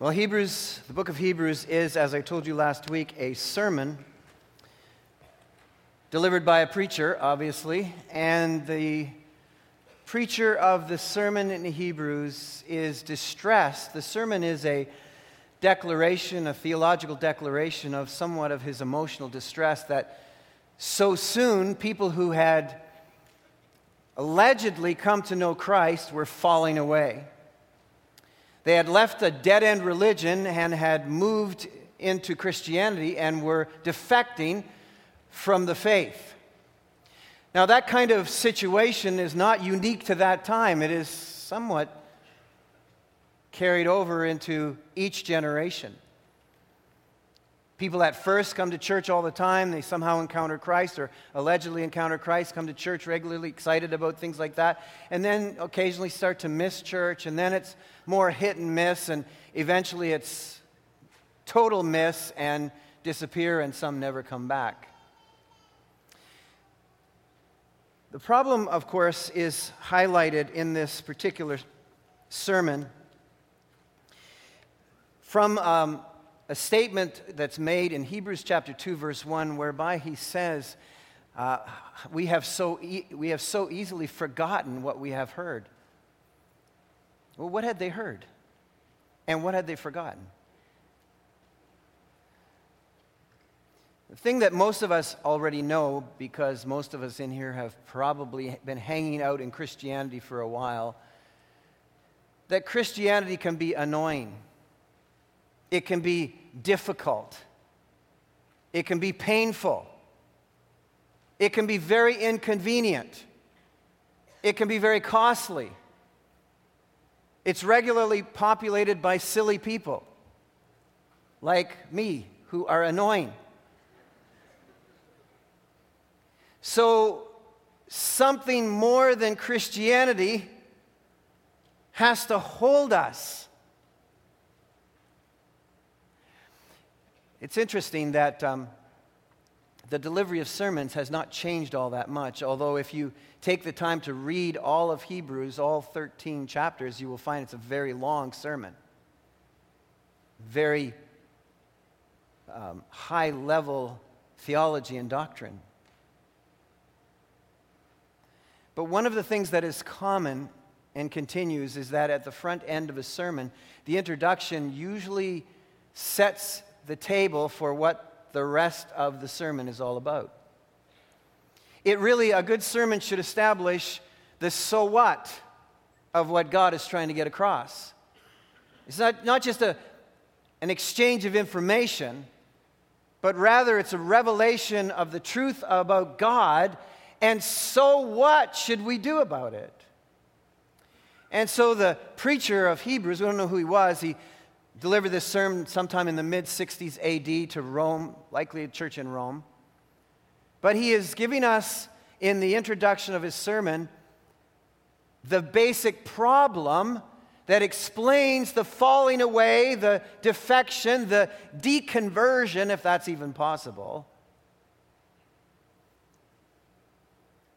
Well, Hebrews, the book of Hebrews is, as I told you last week, a sermon delivered by a preacher, obviously. And the preacher of the sermon in Hebrews is distressed. The sermon is a declaration, a theological declaration of somewhat of his emotional distress that so soon people who had allegedly come to know Christ were falling away. They had left a dead end religion and had moved into Christianity and were defecting from the faith. Now, that kind of situation is not unique to that time, it is somewhat carried over into each generation. People at first come to church all the time. They somehow encounter Christ or allegedly encounter Christ, come to church regularly, excited about things like that, and then occasionally start to miss church, and then it's more hit and miss, and eventually it's total miss and disappear, and some never come back. The problem, of course, is highlighted in this particular sermon from um, a statement that's made in Hebrews chapter 2, verse 1, whereby he says, uh, we, have so e- we have so easily forgotten what we have heard. Well, what had they heard? And what had they forgotten? The thing that most of us already know, because most of us in here have probably been hanging out in Christianity for a while, that Christianity can be annoying. It can be difficult. It can be painful. It can be very inconvenient. It can be very costly. It's regularly populated by silly people like me who are annoying. So, something more than Christianity has to hold us It's interesting that um, the delivery of sermons has not changed all that much, although, if you take the time to read all of Hebrews, all 13 chapters, you will find it's a very long sermon. Very um, high level theology and doctrine. But one of the things that is common and continues is that at the front end of a sermon, the introduction usually sets the table for what the rest of the sermon is all about. It really, a good sermon should establish the so what of what God is trying to get across. It's not, not just a, an exchange of information, but rather it's a revelation of the truth about God, and so what should we do about it? And so the preacher of Hebrews, we don't know who he was, he delivered this sermon sometime in the mid 60s AD to Rome, likely a church in Rome. But he is giving us, in the introduction of his sermon, the basic problem that explains the falling away, the defection, the deconversion, if that's even possible,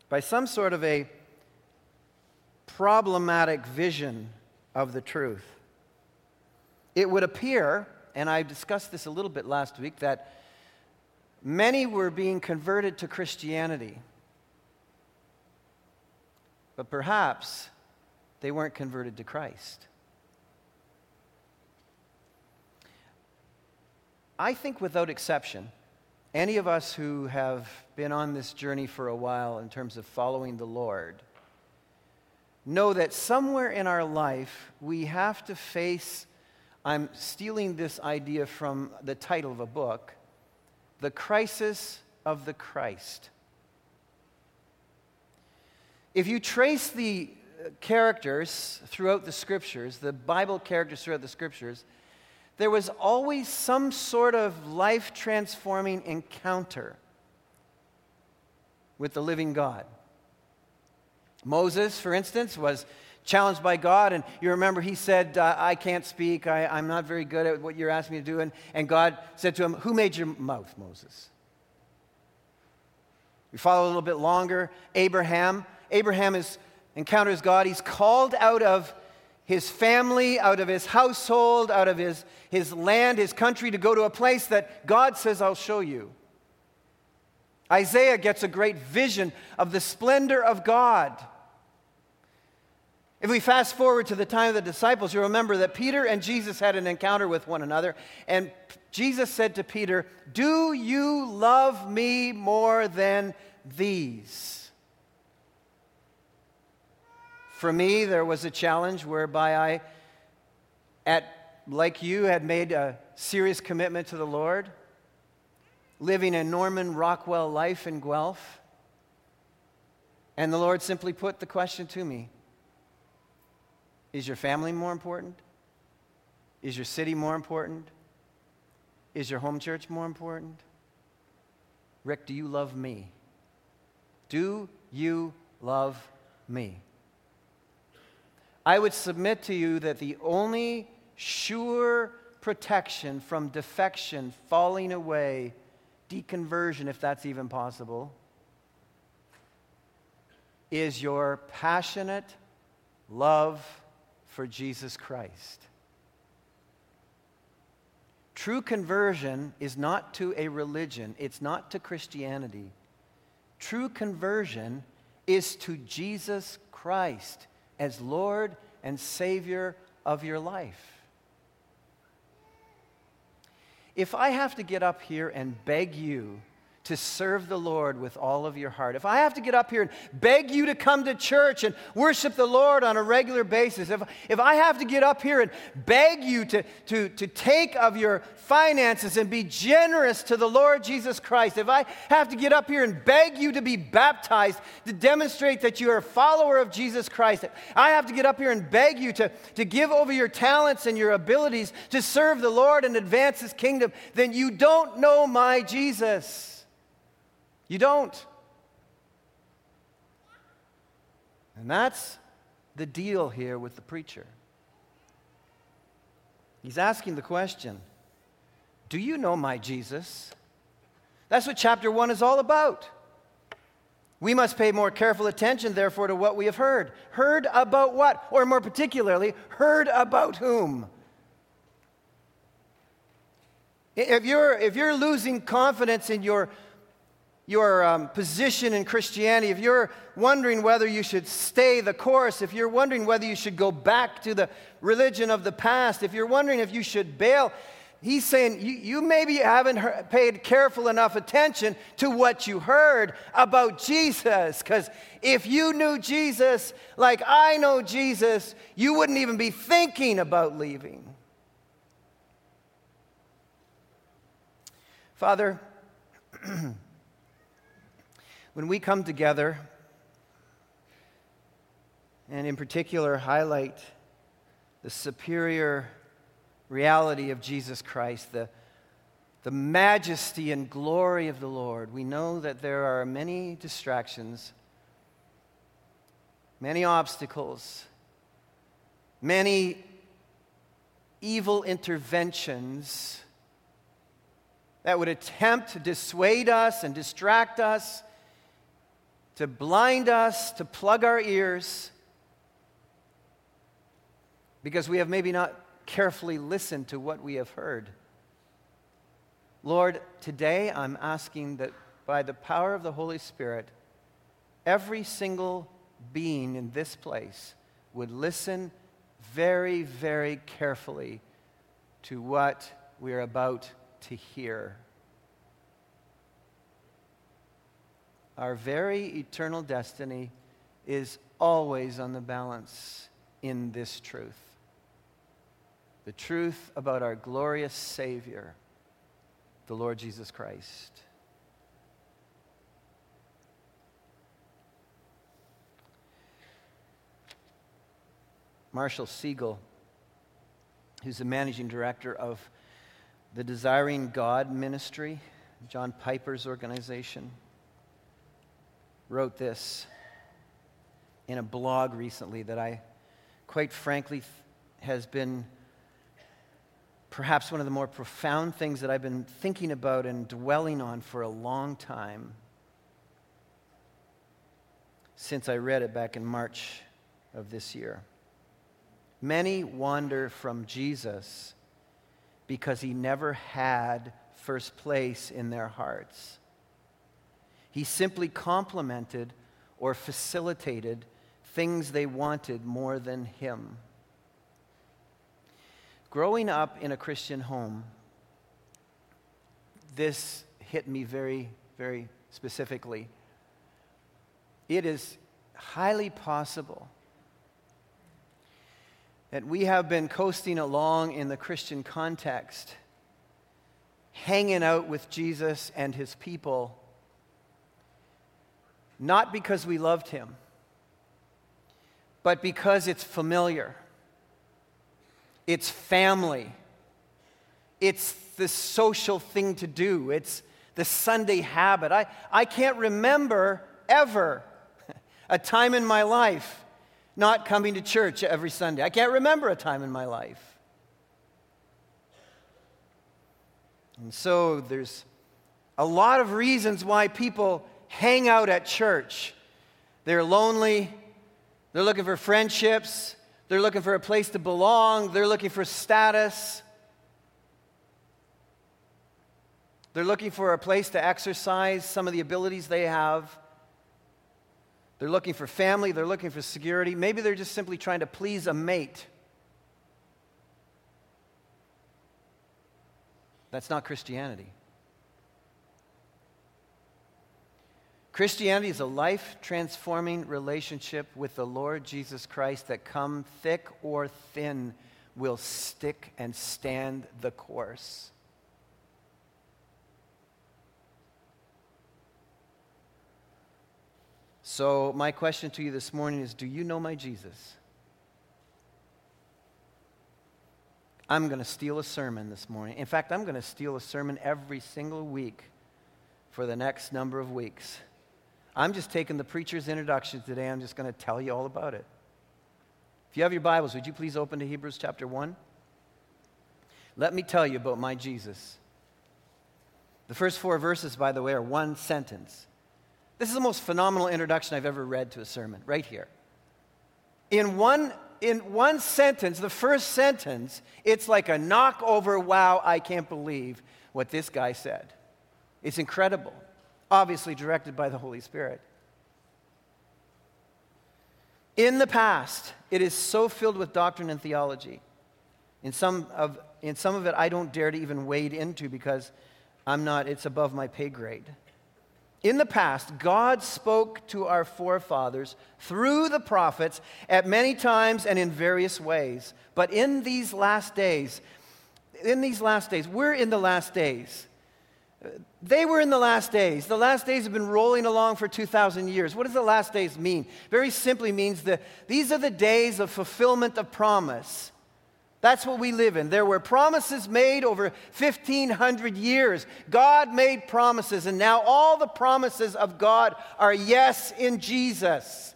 by some sort of a problematic vision of the truth it would appear, and I discussed this a little bit last week, that many were being converted to Christianity. But perhaps they weren't converted to Christ. I think, without exception, any of us who have been on this journey for a while in terms of following the Lord know that somewhere in our life we have to face I'm stealing this idea from the title of a book The Crisis of the Christ. If you trace the characters throughout the scriptures, the Bible characters throughout the scriptures, there was always some sort of life transforming encounter with the living God. Moses, for instance, was challenged by God. And you remember he said, uh, I can't speak. I, am not very good at what you're asking me to do. And, and God said to him, Who made your mouth, Moses? We follow a little bit longer. Abraham. Abraham is, encounters God. He's called out of his family, out of his household, out of his, his land, his country, to go to a place that God says, I'll show you. Isaiah gets a great vision of the splendor of God. If we fast forward to the time of the disciples, you remember that Peter and Jesus had an encounter with one another, and Jesus said to Peter, Do you love me more than these? For me, there was a challenge whereby I, at, like you, had made a serious commitment to the Lord living a Norman Rockwell life in Guelph. And the Lord simply put the question to me Is your family more important? Is your city more important? Is your home church more important? Rick, do you love me? Do you love me? I would submit to you that the only sure protection from defection, falling away, deconversion, if that's even possible, is your passionate love for Jesus Christ. True conversion is not to a religion, it's not to Christianity. True conversion is to Jesus Christ as Lord and Savior of your life. If I have to get up here and beg you to serve the Lord with all of your heart, if I have to get up here and beg you to come to church and worship the Lord on a regular basis, if, if I have to get up here and beg you to, to, to take of your finances and be generous to the Lord Jesus Christ, if I have to get up here and beg you to be baptized to demonstrate that you are a follower of Jesus Christ, if I have to get up here and beg you to, to give over your talents and your abilities to serve the Lord and advance His kingdom, then you don't know my Jesus. You don't. And that's the deal here with the preacher. He's asking the question Do you know my Jesus? That's what chapter 1 is all about. We must pay more careful attention, therefore, to what we have heard. Heard about what? Or more particularly, heard about whom? If you're, if you're losing confidence in your your um, position in Christianity, if you're wondering whether you should stay the course, if you're wondering whether you should go back to the religion of the past, if you're wondering if you should bail, he's saying you, you maybe haven't heard, paid careful enough attention to what you heard about Jesus. Because if you knew Jesus like I know Jesus, you wouldn't even be thinking about leaving. Father, When we come together, and in particular highlight the superior reality of Jesus Christ, the, the majesty and glory of the Lord, we know that there are many distractions, many obstacles, many evil interventions that would attempt to dissuade us and distract us to blind us, to plug our ears, because we have maybe not carefully listened to what we have heard. Lord, today I'm asking that by the power of the Holy Spirit, every single being in this place would listen very, very carefully to what we are about to hear. Our very eternal destiny is always on the balance in this truth the truth about our glorious Savior, the Lord Jesus Christ. Marshall Segal, who's the managing director of the Desiring God Ministry, John Piper's organization wrote this in a blog recently that I, quite frankly, has been perhaps one of the more profound things that I've been thinking about and dwelling on for a long time since I read it back in March of this year. Many wander from Jesus because he never had first place in their hearts. He simply complemented or facilitated things they wanted more than him. Growing up in a Christian home, this hit me very, very specifically. It is highly possible that we have been coasting along in the Christian context, hanging out with Jesus and his people, not because we loved him, but because it's familiar, it's family, it's the social thing to do, it's the Sunday habit. I, I can't remember ever a time in my life not coming to church every Sunday. I can't remember a time in my life. And so there's a lot of reasons why people hang out at church. They're lonely, they're looking for friendships, they're looking for a place to belong, they're looking for status. They're looking for a place to exercise some of the abilities they have. They're looking for family, they're looking for security. Maybe they're just simply trying to please a mate. That's not Christianity. Christianity is a life transforming relationship with the Lord Jesus Christ that, come thick or thin, will stick and stand the course. So, my question to you this morning is Do you know my Jesus? I'm going to steal a sermon this morning. In fact, I'm going to steal a sermon every single week for the next number of weeks. I'm just taking the preacher's introduction today. I'm just going to tell you all about it. If you have your Bibles, would you please open to Hebrews chapter 1? Let me tell you about my Jesus. The first four verses, by the way, are one sentence. This is the most phenomenal introduction I've ever read to a sermon, right here. In one, in one sentence, the first sentence, it's like a knockover wow, I can't believe what this guy said. It's incredible, obviously directed by the Holy Spirit. In the past, it is so filled with doctrine and theology. In some of, in some of it, I don't dare to even wade into because I'm not, it's above my pay grade. In the past, God spoke to our forefathers through the prophets at many times and in various ways. But in these last days, in these last days, we're in the last days. They were in the last days. The last days have been rolling along for 2,000 years. What does the last days mean? Very simply means that these are the days of fulfillment of promise. That's what we live in. There were promises made over 1,500 years. God made promises, and now all the promises of God are yes in Jesus.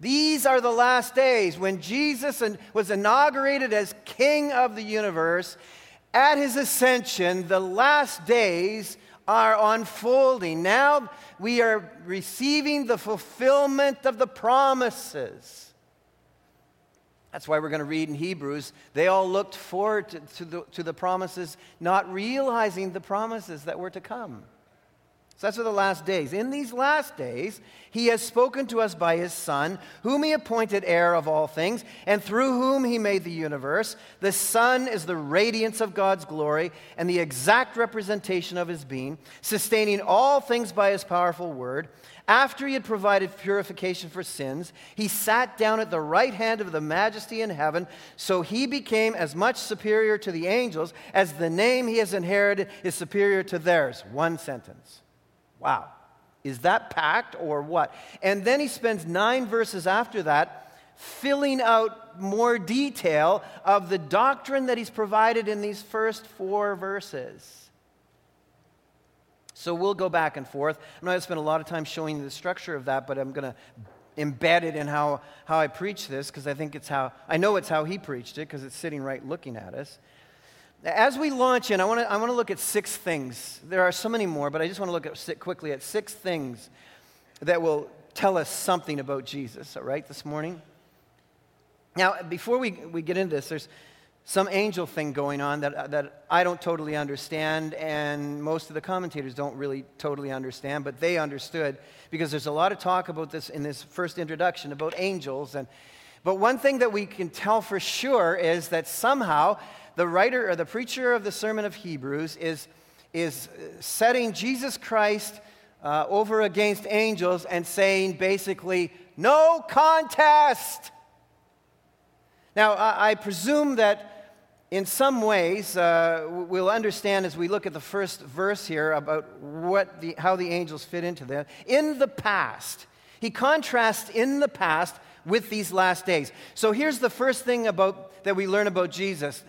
These are the last days when Jesus was inaugurated as King of the universe. At his ascension, the last days are unfolding. Now we are receiving the fulfillment of the promises. That's why we're going to read in Hebrews. They all looked forward to, to, the, to the promises, not realizing the promises that were to come. So that's for the last days. In these last days, he has spoken to us by his Son, whom he appointed heir of all things, and through whom he made the universe. The Son is the radiance of God's glory and the exact representation of his being, sustaining all things by his powerful word. After he had provided purification for sins, he sat down at the right hand of the majesty in heaven, so he became as much superior to the angels as the name he has inherited is superior to theirs. One sentence. Wow. Is that packed or what? And then he spends nine verses after that filling out more detail of the doctrine that he's provided in these first four verses. So we'll go back and forth. I'm not going to spend a lot of time showing you the structure of that, but I'm going to embed it in how, how I preach this because I think it's how, I know it's how he preached it because it's sitting right looking at us. As we launch in, I want to I want to look at six things. There are so many more, but I just want to look at, quickly at six things that will tell us something about Jesus, all right, this morning? Now, before we, we get into this, there's some angel thing going on that, that I don't totally understand, and most of the commentators don't really totally understand, but they understood because there's a lot of talk about this in this first introduction about angels. And, but one thing that we can tell for sure is that somehow the writer or the preacher of the Sermon of Hebrews is, is setting Jesus Christ uh, over against angels and saying basically, no contest. Now, I, I presume that in some ways, uh, we'll understand as we look at the first verse here about what the, how the angels fit into that. In the past, he contrasts in the past with these last days. So here's the first thing about, that we learn about Jesus.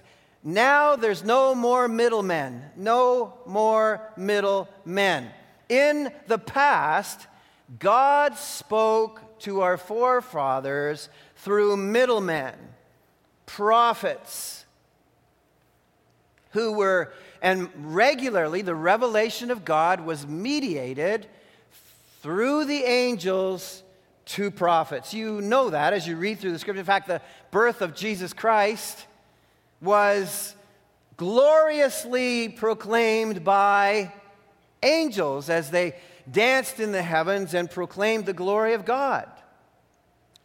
Now there's no more middlemen, no more middlemen. In the past, God spoke to our forefathers through middlemen, prophets who were, and regularly the revelation of God was mediated through the angels to prophets. You know that as you read through the scripture. In fact, the birth of Jesus Christ was gloriously proclaimed by angels as they danced in the heavens and proclaimed the glory of God.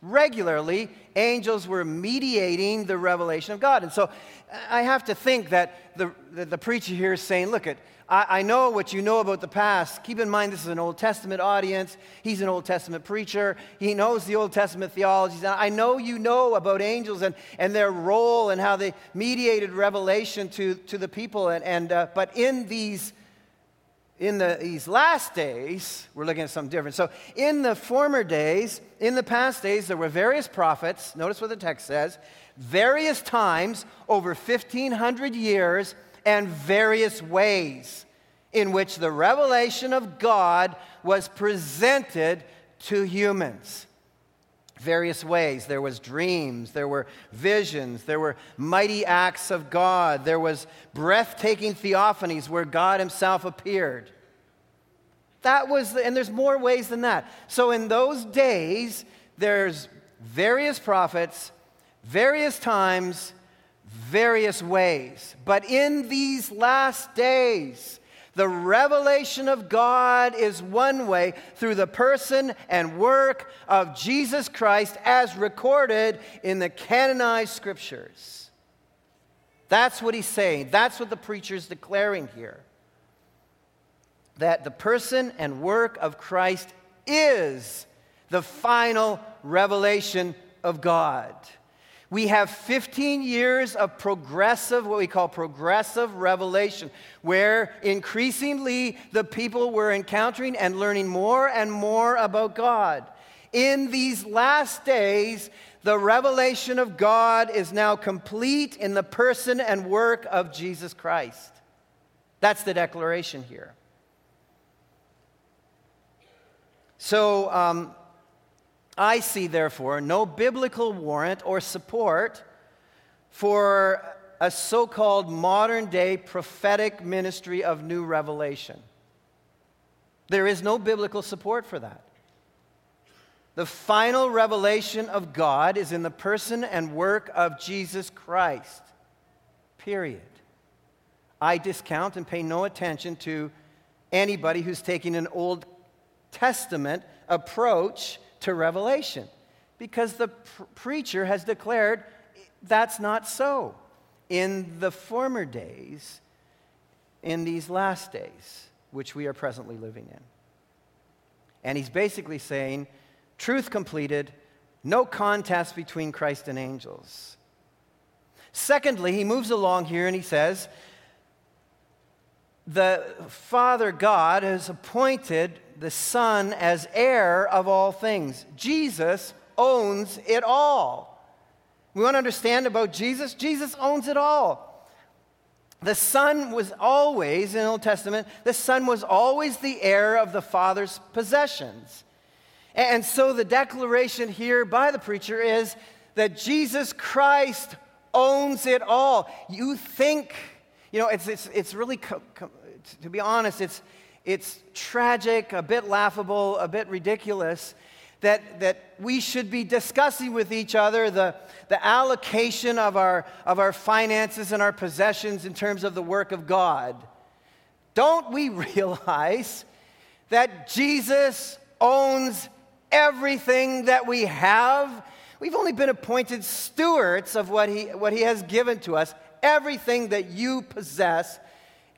Regularly, angels were mediating the revelation of God. And so I have to think that the, the, the preacher here is saying, look, at, I, I know what you know about the past. Keep in mind, this is an Old Testament audience. He's an Old Testament preacher. He knows the Old Testament theology. I know you know about angels and, and their role and how they mediated revelation to, to the people. And, and, uh, but in these in the, these last days, we're looking at something different. So, in the former days, in the past days, there were various prophets. Notice what the text says various times over 1,500 years and various ways in which the revelation of God was presented to humans various ways. There was dreams, there were visions, there were mighty acts of God, there was breathtaking theophanies where God himself appeared. That was the, and there's more ways than that. So in those days there's various prophets, various times, various ways. But in these last days the revelation of God is one way through the person and work of Jesus Christ as recorded in the canonized scriptures. That's what he's saying. That's what the preacher is declaring here. That the person and work of Christ is the final revelation of God. We have 15 years of progressive, what we call progressive revelation, where increasingly the people were encountering and learning more and more about God. In these last days, the revelation of God is now complete in the person and work of Jesus Christ. That's the declaration here. So, um, I see, therefore, no biblical warrant or support for a so called modern day prophetic ministry of new revelation. There is no biblical support for that. The final revelation of God is in the person and work of Jesus Christ. Period. I discount and pay no attention to anybody who's taking an Old Testament approach to Revelation because the pr- preacher has declared that's not so in the former days, in these last days, which we are presently living in. And he's basically saying, truth completed, no contest between Christ and angels. Secondly, he moves along here and he says, the Father God has appointed the Son as heir of all things. Jesus owns it all. We want to understand about Jesus? Jesus owns it all. The Son was always, in the Old Testament, the Son was always the heir of the Father's possessions. And so the declaration here by the preacher is that Jesus Christ owns it all. You think, you know, it's, it's, it's really, to be honest, it's, it's tragic, a bit laughable, a bit ridiculous that, that we should be discussing with each other the, the allocation of our, of our finances and our possessions in terms of the work of God. Don't we realize that Jesus owns everything that we have? We've only been appointed stewards of what he, what he has given to us. Everything that you possess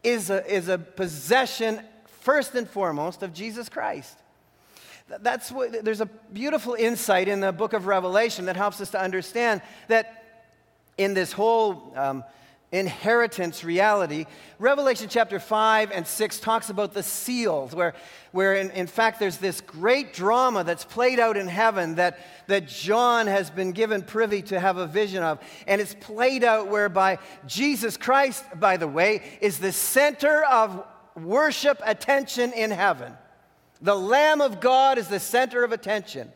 is a, is a possession, first and foremost, of Jesus Christ. That's what, there's a beautiful insight in the book of Revelation that helps us to understand that in this whole um, inheritance reality, Revelation chapter 5 and 6 talks about the seals, where, where in, in fact there's this great drama that's played out in heaven that, that John has been given privy to have a vision of. And it's played out whereby Jesus Christ, by the way, is the center of worship attention in heaven. The Lamb of God is the center of attention.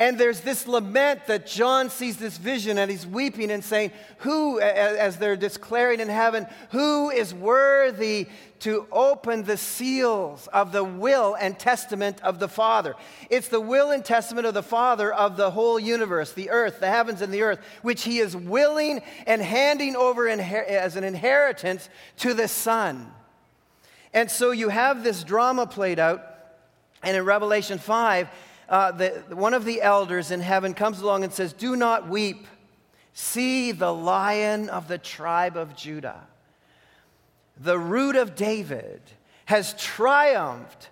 And there's this lament that John sees this vision and he's weeping and saying, Who, as they're declaring in heaven, who is worthy to open the seals of the will and testament of the Father? It's the will and testament of the Father of the whole universe, the earth, the heavens and the earth, which he is willing and handing over as an inheritance to the Son. And so you have this drama played out. And in Revelation 5, uh, the, one of the elders in heaven comes along and says, Do not weep. See the lion of the tribe of Judah, the root of David, has triumphed,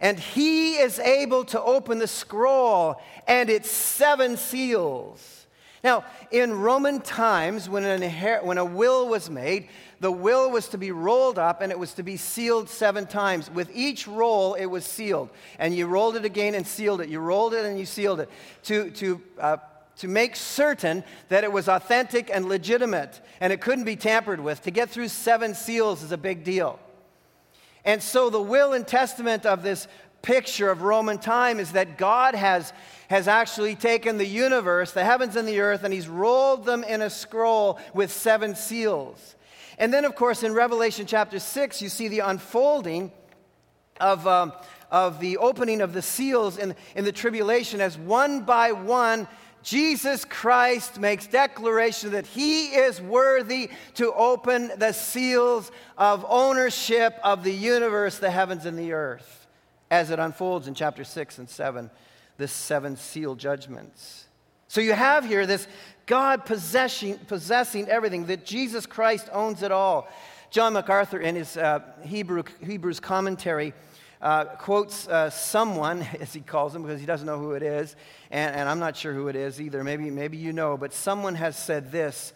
and he is able to open the scroll and its seven seals. Now, in Roman times, when, an inher- when a will was made, the will was to be rolled up and it was to be sealed seven times. With each roll, it was sealed. And you rolled it again and sealed it. You rolled it and you sealed it to, to, uh, to make certain that it was authentic and legitimate and it couldn't be tampered with. To get through seven seals is a big deal. And so the will and testament of this picture of Roman time is that God has, has actually taken the universe, the heavens and the earth, and He's rolled them in a scroll with seven seals. And then, of course, in Revelation chapter 6, you see the unfolding of, um, of the opening of the seals in, in the tribulation as one by one, Jesus Christ makes declaration that he is worthy to open the seals of ownership of the universe, the heavens, and the earth, as it unfolds in chapter 6 and 7, the seven seal judgments. So you have here this God possessing, possessing everything, that Jesus Christ owns it all. John MacArthur, in his uh, Hebrew, Hebrews commentary, uh, quotes uh, someone, as he calls him, because he doesn't know who it is, and, and I'm not sure who it is either. Maybe, maybe you know, but someone has said this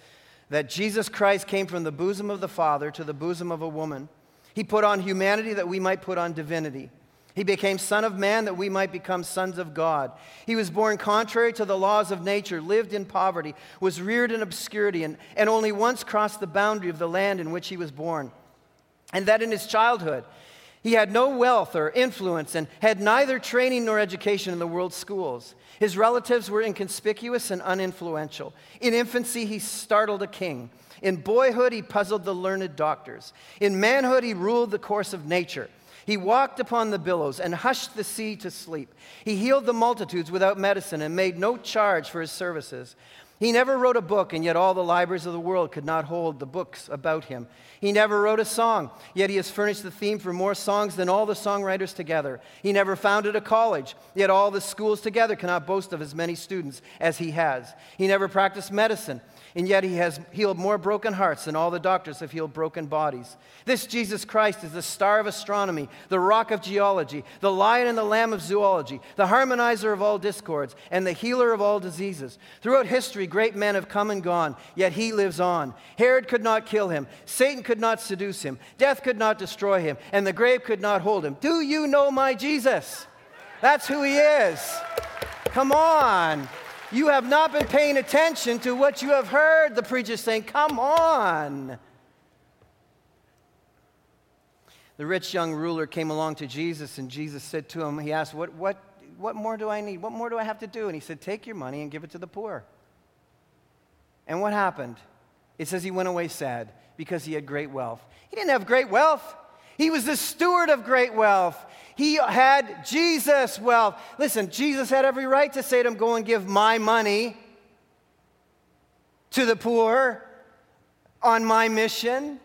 that Jesus Christ came from the bosom of the Father to the bosom of a woman. He put on humanity that we might put on divinity. He became Son of Man that we might become sons of God. He was born contrary to the laws of nature, lived in poverty, was reared in obscurity, and, and only once crossed the boundary of the land in which he was born. And that in his childhood, he had no wealth or influence and had neither training nor education in the world's schools. His relatives were inconspicuous and uninfluential. In infancy, he startled a king. In boyhood, he puzzled the learned doctors. In manhood, he ruled the course of nature. He walked upon the billows and hushed the sea to sleep. He healed the multitudes without medicine and made no charge for his services. He never wrote a book, and yet all the libraries of the world could not hold the books about him. He never wrote a song, yet he has furnished the theme for more songs than all the songwriters together. He never founded a college, yet all the schools together cannot boast of as many students as he has. He never practiced medicine, and yet he has healed more broken hearts than all the doctors have healed broken bodies. This Jesus Christ is the star of astronomy, the rock of geology, the lion and the lamb of zoology, the harmonizer of all discords, and the healer of all diseases. Throughout history, great men have come and gone, yet he lives on. Herod could not kill him, Satan could not seduce him, death could not destroy him, and the grave could not hold him. Do you know my Jesus? That's who he is. Come on. You have not been paying attention to what you have heard, the preacher saying, Come on. The rich young ruler came along to Jesus, and Jesus said to him, He asked, What, what, what more do I need? What more do I have to do? And he said, Take your money and give it to the poor. And what happened? It says he went away sad because he had great wealth. He didn't have great wealth. He was the steward of great wealth. He had Jesus' wealth. Listen, Jesus had every right to say to him, Go and give my money to the poor on my mission.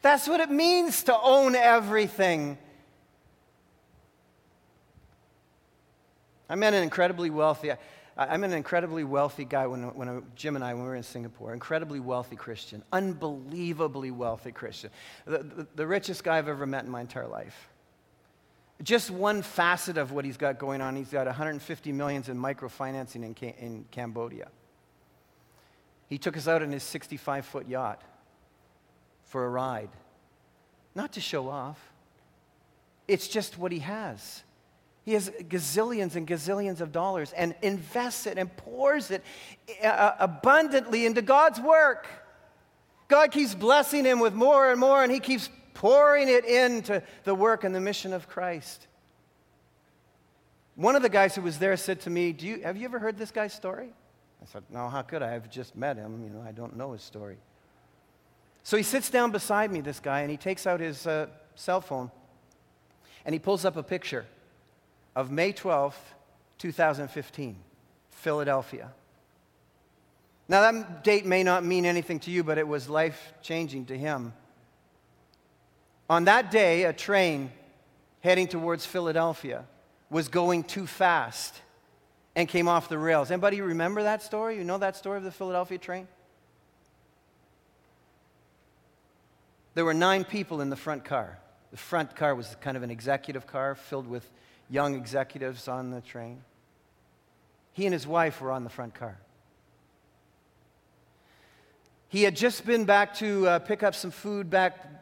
That's what it means to own everything. I met an incredibly wealthy. I'm an incredibly wealthy guy when, when Jim and I, when we were in Singapore, incredibly wealthy Christian, unbelievably wealthy Christian, the, the, the richest guy I've ever met in my entire life. Just one facet of what he's got going on, he's got 150 millions in microfinancing in, in Cambodia. He took us out in his 65 foot yacht for a ride, not to show off. It's just what he has. He has gazillions and gazillions of dollars and invests it and pours it uh, abundantly into God's work. God keeps blessing him with more and more, and he keeps pouring it into the work and the mission of Christ. One of the guys who was there said to me, Do you, Have you ever heard this guy's story? I said, No, how could I? I've just met him. You know, I don't know his story. So he sits down beside me, this guy, and he takes out his uh, cell phone and he pulls up a picture of May 12th, 2015, Philadelphia. Now, that date may not mean anything to you, but it was life changing to him. On that day, a train heading towards Philadelphia was going too fast and came off the rails. Anybody remember that story? You know that story of the Philadelphia train? There were nine people in the front car. The front car was kind of an executive car filled with young executives on the train. He and his wife were on the front car. He had just been back to uh, pick up some food back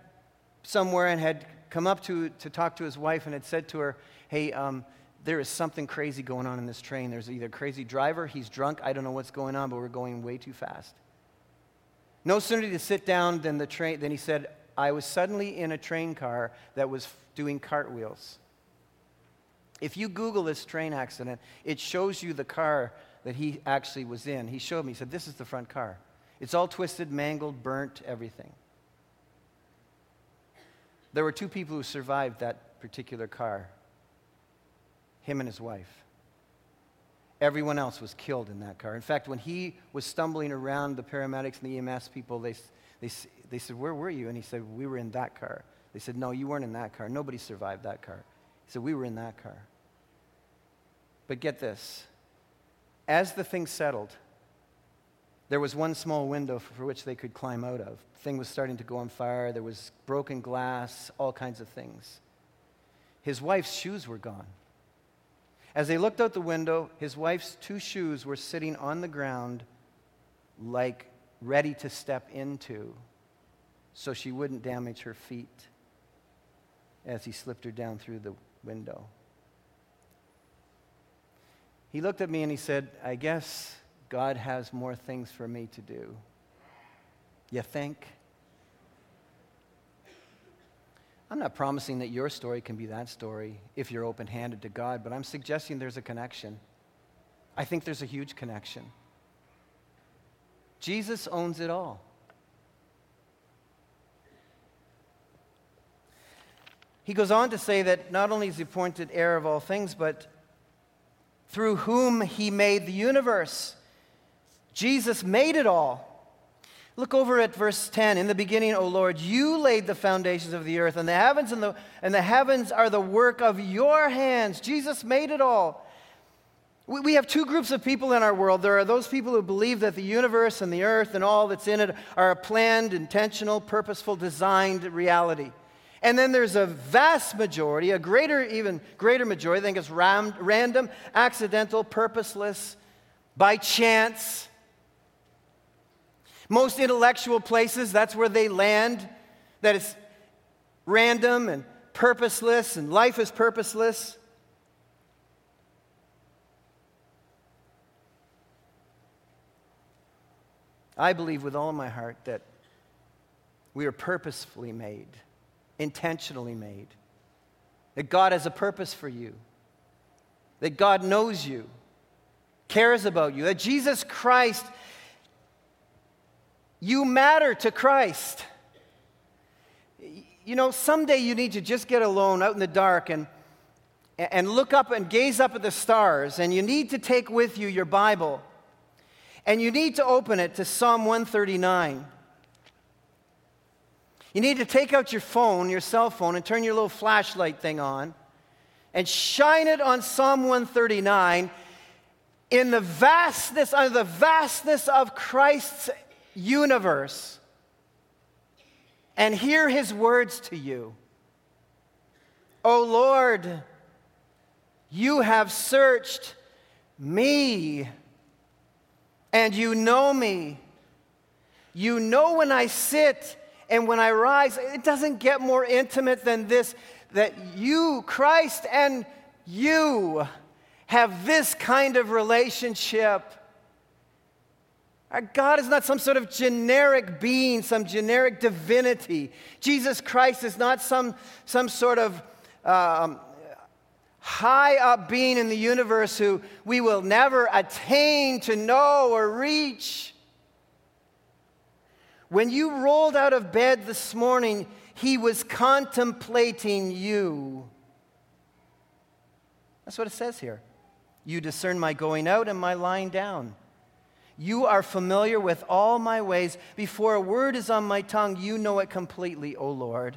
somewhere and had come up to, to talk to his wife and had said to her, Hey, um, there is something crazy going on in this train. There's either a crazy driver, he's drunk, I don't know what's going on, but we're going way too fast. No sooner did he sit down than the train, then he said, I was suddenly in a train car that was doing cartwheels. If you Google this train accident, it shows you the car that he actually was in. He showed me, he said, This is the front car. It's all twisted, mangled, burnt, everything. There were two people who survived that particular car him and his wife. Everyone else was killed in that car. In fact, when he was stumbling around, the paramedics and the EMS people, they, they, they said, Where were you? And he said, We were in that car. They said, No, you weren't in that car. Nobody survived that car. He said, We were in that car. But get this as the thing settled, there was one small window for which they could climb out of. The thing was starting to go on fire. There was broken glass, all kinds of things. His wife's shoes were gone. As they looked out the window, his wife's two shoes were sitting on the ground, like ready to step into, so she wouldn't damage her feet as he slipped her down through the window. He looked at me and he said, I guess God has more things for me to do. You think? I'm not promising that your story can be that story if you're open handed to God, but I'm suggesting there's a connection. I think there's a huge connection. Jesus owns it all. He goes on to say that not only is he appointed heir of all things, but through whom he made the universe. Jesus made it all. Look over at verse 10. In the beginning, O Lord, you laid the foundations of the earth, and the heavens and the, and the heavens are the work of your hands. Jesus made it all. We, we have two groups of people in our world. There are those people who believe that the universe and the earth and all that's in it are a planned, intentional, purposeful, designed reality. And then there's a vast majority, a greater, even greater majority, I think it's ram, random, accidental, purposeless, by chance. Most intellectual places, that's where they land, that it's random and purposeless, and life is purposeless. I believe with all my heart that we are purposefully made intentionally made. That God has a purpose for you. That God knows you, cares about you. That Jesus Christ, you matter to Christ. you know, someday you need to just get alone out in the dark and, and look up and gaze up at the stars, and you need to take with you your Bible, and you need to open it to Psalm 139. You need to take out your phone, your cell phone, and turn your little flashlight thing on and shine it on Psalm 139 in the vastness, under the vastness of Christ's universe, and hear his words to you. O Lord, you have searched me, and you know me. You know when I sit and when I rise. It doesn't get more intimate than this that you, Christ, and you have this kind of relationship. Our God is not some sort of generic being, some generic divinity. Jesus Christ is not some, some sort of um, high up being in the universe who we will never attain to know or reach. When you rolled out of bed this morning, he was contemplating you. That's what it says here. You discern my going out and my lying down. You are familiar with all my ways. Before a word is on my tongue, you know it completely, O Lord.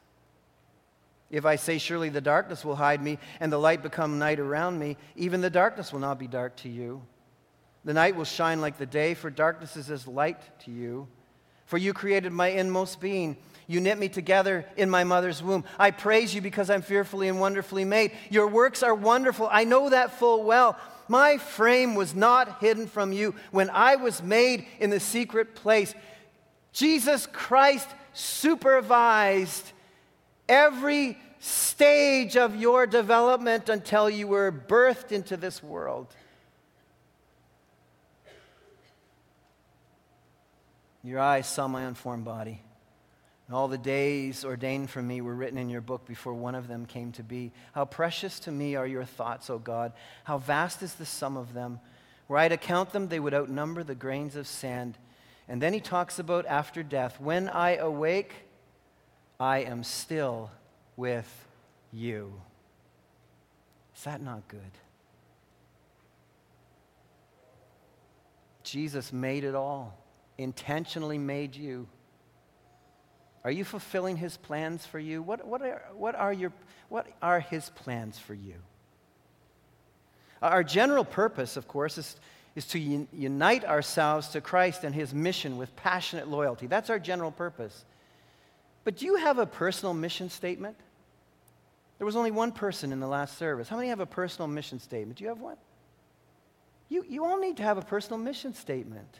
If I say, Surely the darkness will hide me, and the light become night around me, even the darkness will not be dark to you. The night will shine like the day, for darkness is as light to you. For you created my inmost being. You knit me together in my mother's womb. I praise you because I'm fearfully and wonderfully made. Your works are wonderful. I know that full well. My frame was not hidden from you when I was made in the secret place. Jesus Christ supervised every stage of your development until you were birthed into this world. Your eyes saw my unformed body. And all the days ordained for me were written in your book before one of them came to be. How precious to me are your thoughts, O God. How vast is the sum of them. Were I to count them, they would outnumber the grains of sand. And then he talks about after death. When I awake, I am still with you. Is that not good? Jesus made it all, intentionally made you. Are you fulfilling his plans for you? What, what, are, what, are, your, what are his plans for you? Our general purpose, of course, is, is to un- unite ourselves to Christ and his mission with passionate loyalty. That's our general purpose. But do you have a personal mission statement? There was only one person in the last service. How many have a personal mission statement? Do you have one? You, you all need to have a personal mission statement.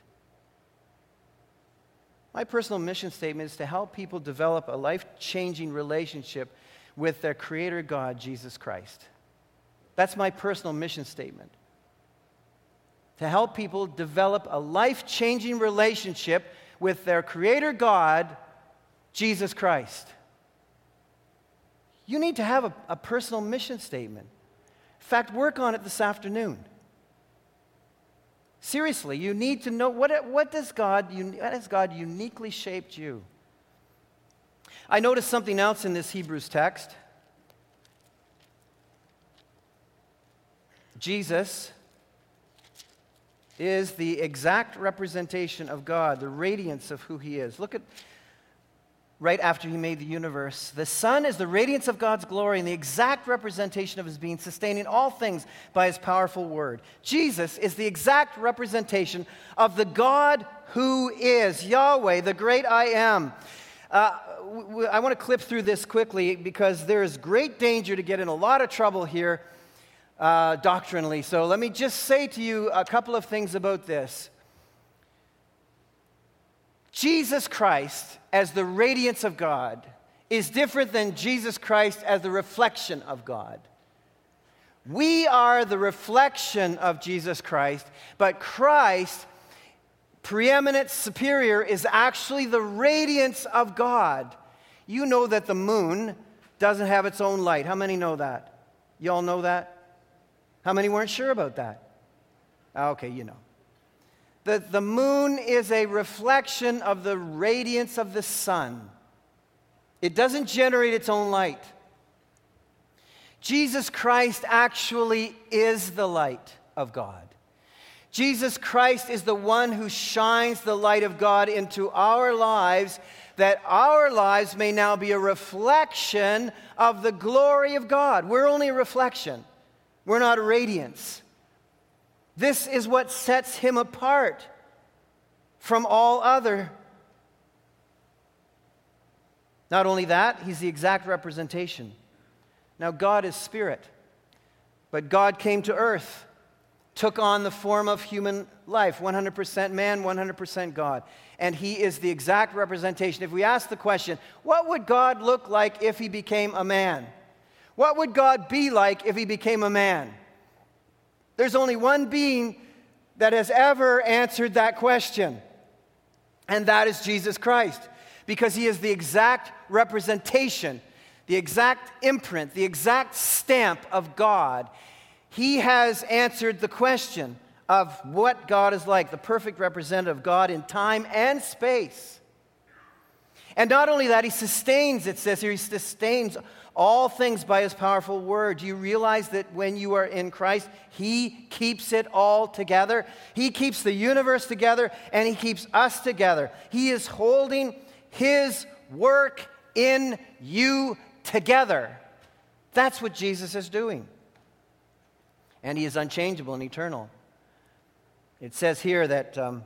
My personal mission statement is to help people develop a life changing relationship with their Creator God, Jesus Christ. That's my personal mission statement. To help people develop a life changing relationship with their Creator God, Jesus Christ. You need to have a, a personal mission statement. In fact, work on it this afternoon. Seriously, you need to know what, what, does God, what has God uniquely shaped you? I noticed something else in this Hebrews text. Jesus is the exact representation of God, the radiance of who he is. Look at right after he made the universe. The Son is the radiance of God's glory and the exact representation of his being, sustaining all things by his powerful word. Jesus is the exact representation of the God who is Yahweh, the great I am. Uh, I want to clip through this quickly because there is great danger to get in a lot of trouble here uh, doctrinally. So let me just say to you a couple of things about this. Jesus Christ as the radiance of God is different than Jesus Christ as the reflection of God. We are the reflection of Jesus Christ, but Christ, preeminent, superior, is actually the radiance of God. You know that the moon doesn't have its own light. How many know that? You all know that? How many weren't sure about that? Ah, okay, you know. The, the moon is a reflection of the radiance of the sun. It doesn't generate its own light. Jesus Christ actually is the light of God. Jesus Christ is the one who shines the light of God into our lives, that our lives may now be a reflection of the glory of God. We're only a reflection, we're not a radiance. This is what sets him apart from all other. Not only that, he's the exact representation. Now, God is spirit, but God came to earth, took on the form of human life 100% man, 100% God. And he is the exact representation. If we ask the question, what would God look like if he became a man? What would God be like if he became a man? There's only one being that has ever answered that question, and that is Jesus Christ, because he is the exact representation, the exact imprint, the exact stamp of God. He has answered the question of what God is like, the perfect representative of God in time and space. And not only that, he sustains, it says here, he sustains all things by his powerful word. Do you realize that when you are in Christ, he keeps it all together? He keeps the universe together and he keeps us together. He is holding his work in you together. That's what Jesus is doing. And he is unchangeable and eternal. It says here that um,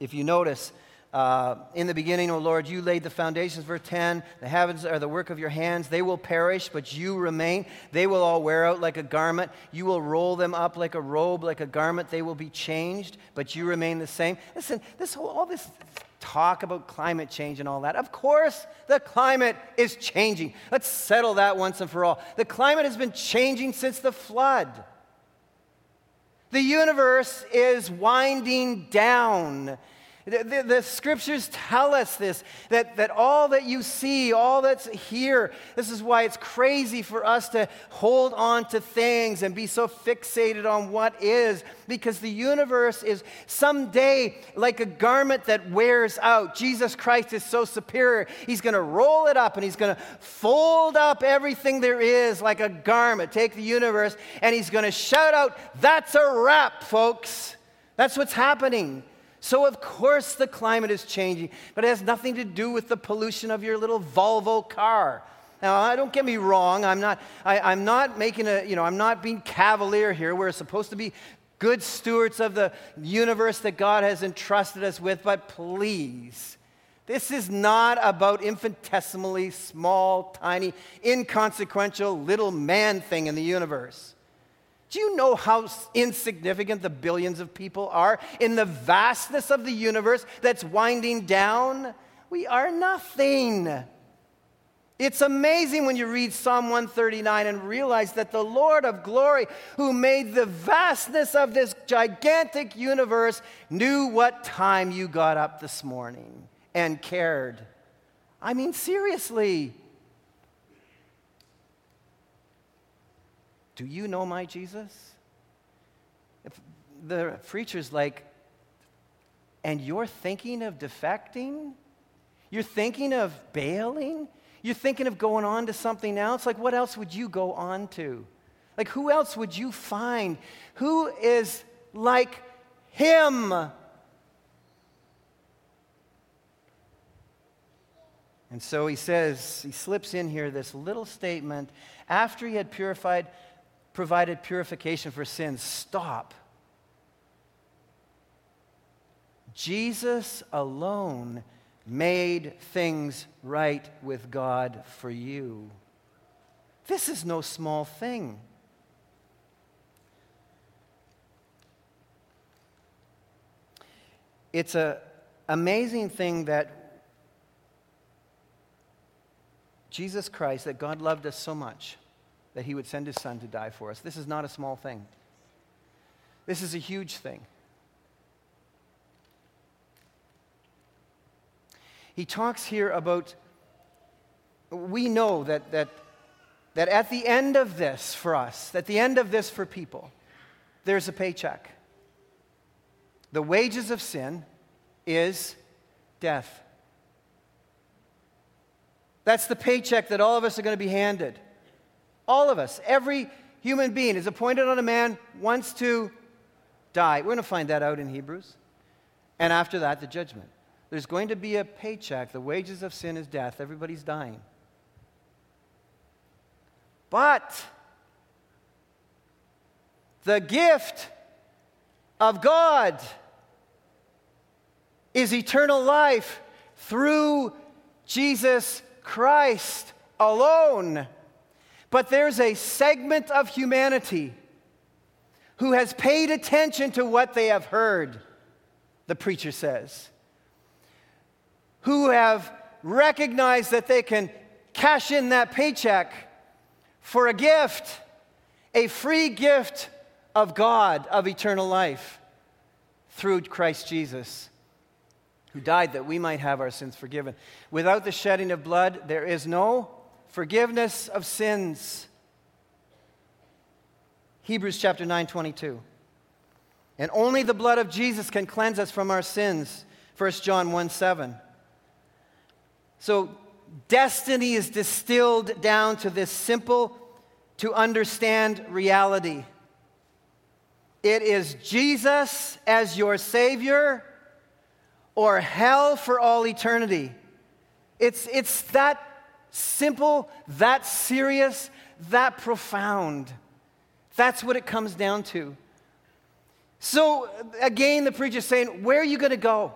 if you notice, uh, in the beginning, O Lord, you laid the foundations, verse 10. The heavens are the work of your hands. They will perish, but you remain. They will all wear out like a garment. You will roll them up like a robe, like a garment. They will be changed, but you remain the same. Listen, this whole, all this talk about climate change and all that. Of course, the climate is changing. Let's settle that once and for all. The climate has been changing since the flood. The universe is winding down. The, the, the, scriptures tell us this that, that all that you see, all that's here, this is why it's crazy for us to hold on to things and be so fixated on what is, because the universe is someday like a garment that wears out. Jesus Christ is so superior. He's going to roll it up and he's going to fold up everything there is like a garment. Take the universe and he's going to shout out, That's a wrap, folks. That's what's happening. So, of course, the climate is changing, but it has nothing to do with the pollution of your little Volvo car. Now, don't get me wrong. I'm not, I, am not making a, you know, I'm not being cavalier here. We're supposed to be good stewards of the universe that God has entrusted us with, but please, this is not about infinitesimally small, tiny, inconsequential little man thing in the universe. Do you know how insignificant the billions of people are in the vastness of the universe that's winding down? We are nothing. It's amazing when you read Psalm 139 and realize that the Lord of glory, who made the vastness of this gigantic universe, knew what time you got up this morning and cared. I mean, seriously. Do you know my Jesus? If the preacher's like, and you're thinking of defecting? You're thinking of bailing? You're thinking of going on to something else? Like, what else would you go on to? Like, who else would you find? Who is like him? And so he says, he slips in here this little statement after he had purified provided purification for sins. Stop. Jesus alone made things right with God for you. This is no small thing. It's an amazing thing that Jesus Christ, that God loved us so much that he would send his son to die for us. This is not a small thing, this is a huge thing. He talks here about, we know that, that, that at the end of this for us, at the end of this for people, there's a paycheck. The wages of sin is death. That's the paycheck that all of us are going to be handed. All of us, every human being is appointed on a man once to die. We're going to find that out in Hebrews. And after that, the judgment. There's going to be a paycheck. The wages of sin is death. Everybody's dying. But the gift of God is eternal life through Jesus Christ alone. But there's a segment of humanity who has paid attention to what they have heard, the preacher says, who have recognized that they can cash in that paycheck for a gift, a free gift of God of eternal life through Christ Jesus, who died that we might have our sins forgiven. Without the shedding of blood, there is no forgiveness of sins. Hebrews chapter 9, 22. And only the blood of Jesus can cleanse us from our sins. 1 John 1 7. So, destiny is distilled down to this simple to understand reality. It is Jesus as your Savior or hell for all eternity. It's, it's that simple, that serious, that profound. That's what it comes down to. So, again, the preacher's saying, Where are you going to go?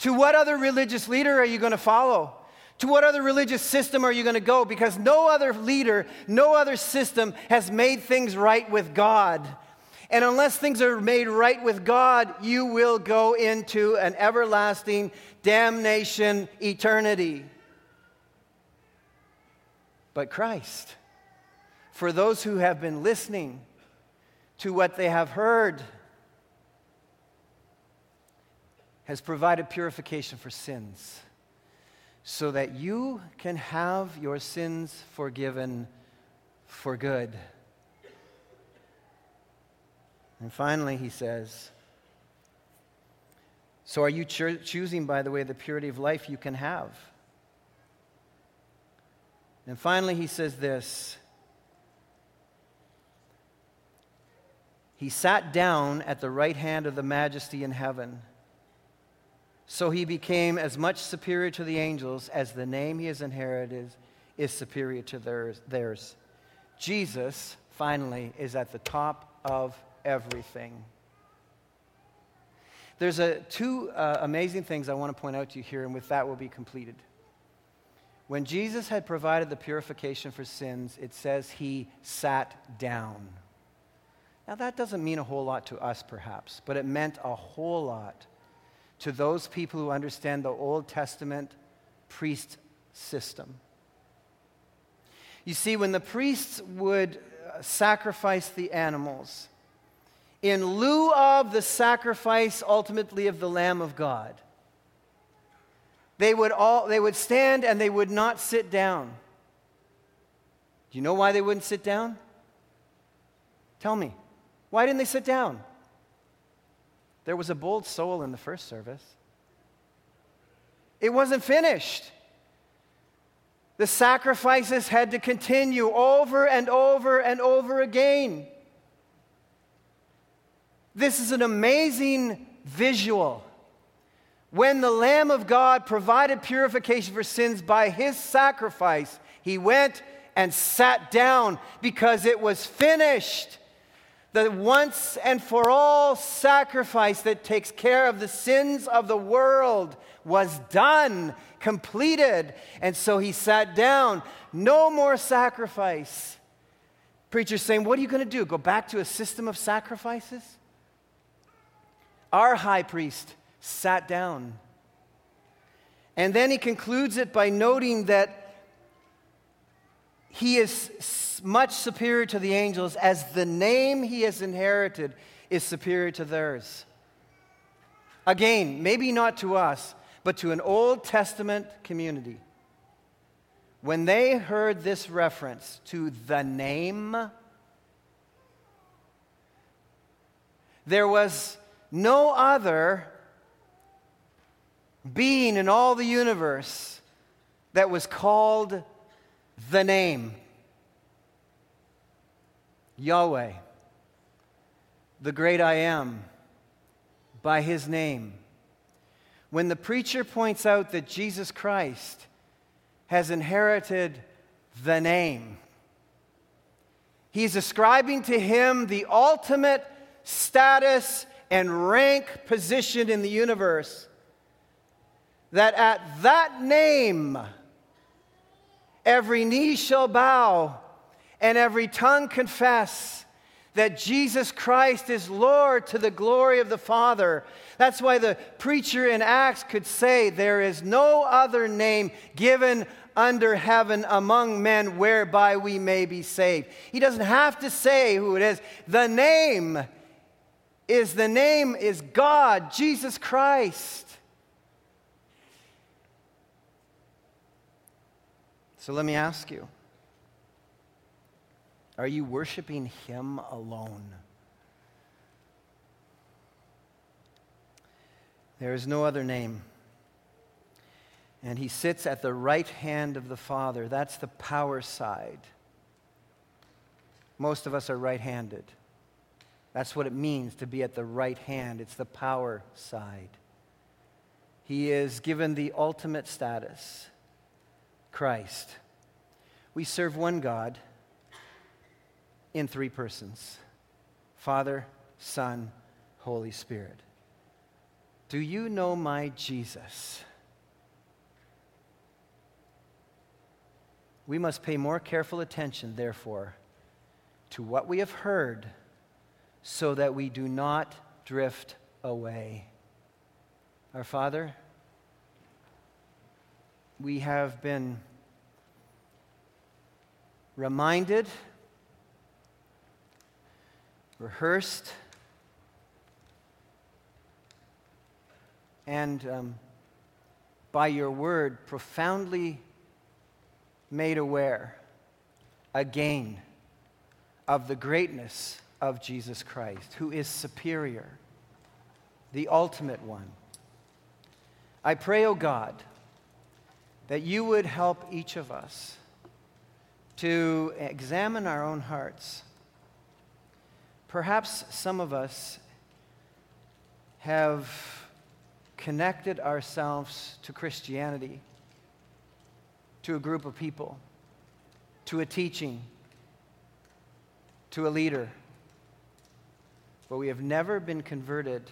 To what other religious leader are you going to follow? To what other religious system are you going to go? Because no other leader, no other system has made things right with God. And unless things are made right with God, you will go into an everlasting damnation eternity. But Christ, for those who have been listening to what they have heard, has provided purification for sins so that you can have your sins forgiven for good. And finally, he says, So are you cho- choosing, by the way, the purity of life you can have? And finally, he says this He sat down at the right hand of the majesty in heaven. So he became as much superior to the angels as the name he has inherited is superior to theirs. Jesus, finally, is at the top of everything. There's a, two uh, amazing things I want to point out to you here, and with that, we'll be completed. When Jesus had provided the purification for sins, it says he sat down. Now, that doesn't mean a whole lot to us, perhaps, but it meant a whole lot to those people who understand the Old Testament priest system. You see, when the priests would uh, sacrifice the animals, in lieu of the sacrifice ultimately of the Lamb of God. They would, all, they would stand and they would not sit down. Do you know why they wouldn't sit down? Tell me. Why didn't they sit down? There was a bold soul in the first service. It wasn't finished. The sacrifices had to continue over and over and over again. This is an amazing visual. When the Lamb of God provided purification for sins by his sacrifice, he went and sat down because it was finished. The once and for all sacrifice that takes care of the sins of the world was done, completed. And so he sat down. No more sacrifice. Preacher's saying, What are you going to do? Go back to a system of sacrifices? Our high priest sat down. And then he concludes it by noting that he is much superior to the angels as the name he has inherited is superior to theirs. Again, maybe not to us, but to an Old Testament community. When they heard this reference to the name, there was no other being in all the universe that was called the name Yahweh, the great I am, by his name. When the preacher points out that Jesus Christ has inherited the name, he's ascribing to him the ultimate status and rank position in the universe. That at that name, every knee shall bow and every tongue confess that Jesus Christ is Lord to the glory of the Father. That's why the preacher in Acts could say, There is no other name given under heaven among men whereby we may be saved. He doesn't have to say who it is. The name is the name is God, Jesus Christ. So let me ask you are you worshiping Him alone? There is no other name. And He sits at the right hand of the Father. That's the power side. Most of us are right handed. That's what it means to be at the right hand. It's the power side. He is given the ultimate status. Christ. We serve one God in three persons Father, Son, Holy Spirit. Do you know my Jesus? We must pay more careful attention, therefore, to what we have heard so that we do not drift away. Our Father, we have been reminded, rehearsed, and um, by your word profoundly made aware again of the greatness of Jesus Christ, who is superior, the ultimate one. I pray, O oh God, that you would help each of us to examine our own hearts. Perhaps some of us have connected ourselves to Christianity, to a group of people, to a teaching, to a leader, but we have never been converted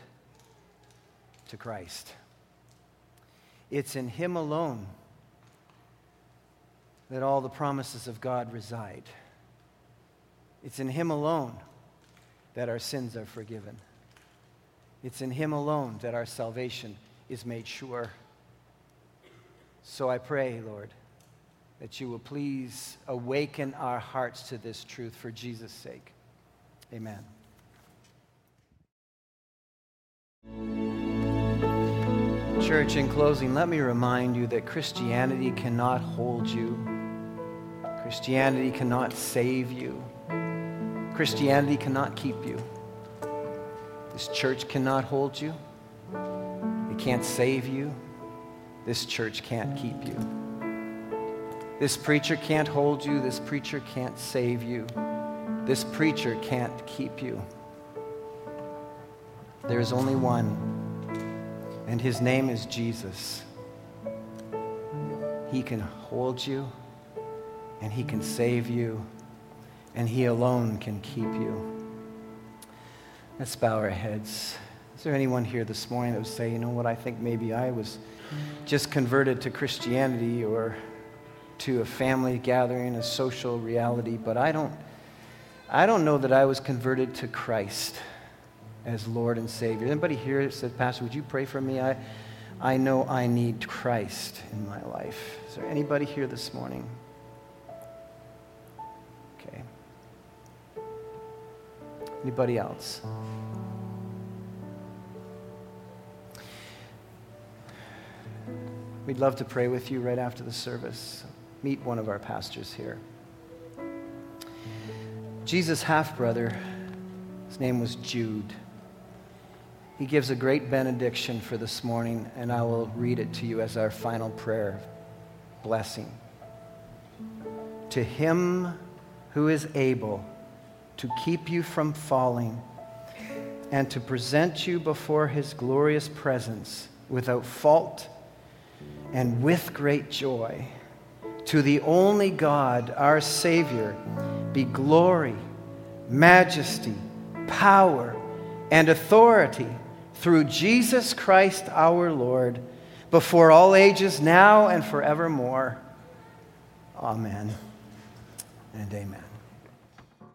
to Christ. It's in Him alone that all the promises of God reside. It's in Him alone that our sins are forgiven. It's in Him alone that our salvation is made sure. So I pray, Lord, that you will please awaken our hearts to this truth for Jesus' sake. Amen. Church, in closing, let me remind you that Christianity cannot hold you. Christianity cannot save you. Christianity cannot keep you. This church cannot hold you. It can't save you. This church can't keep you. This preacher can't hold you. This preacher can't save you. This preacher can't keep you. There is only one, and his name is Jesus. He can hold you and He can save you, and He alone can keep you. Let's bow our heads. Is there anyone here this morning that would say, you know what, I think maybe I was just converted to Christianity or to a family gathering, a social reality, but I don't, I don't know that I was converted to Christ as Lord and Savior. Anybody here said, Pastor, would you pray for me? I, I know I need Christ in my life. Is there anybody here this morning? Anybody else? We'd love to pray with you right after the service. Meet one of our pastors here. Jesus' half brother, his name was Jude. He gives a great benediction for this morning, and I will read it to you as our final prayer blessing. To him who is able to keep you from falling and to present you before his glorious presence without fault and with great joy. To the only God, our Savior, be glory, majesty, power, and authority through Jesus Christ our Lord, before all ages, now and forevermore. Amen and amen.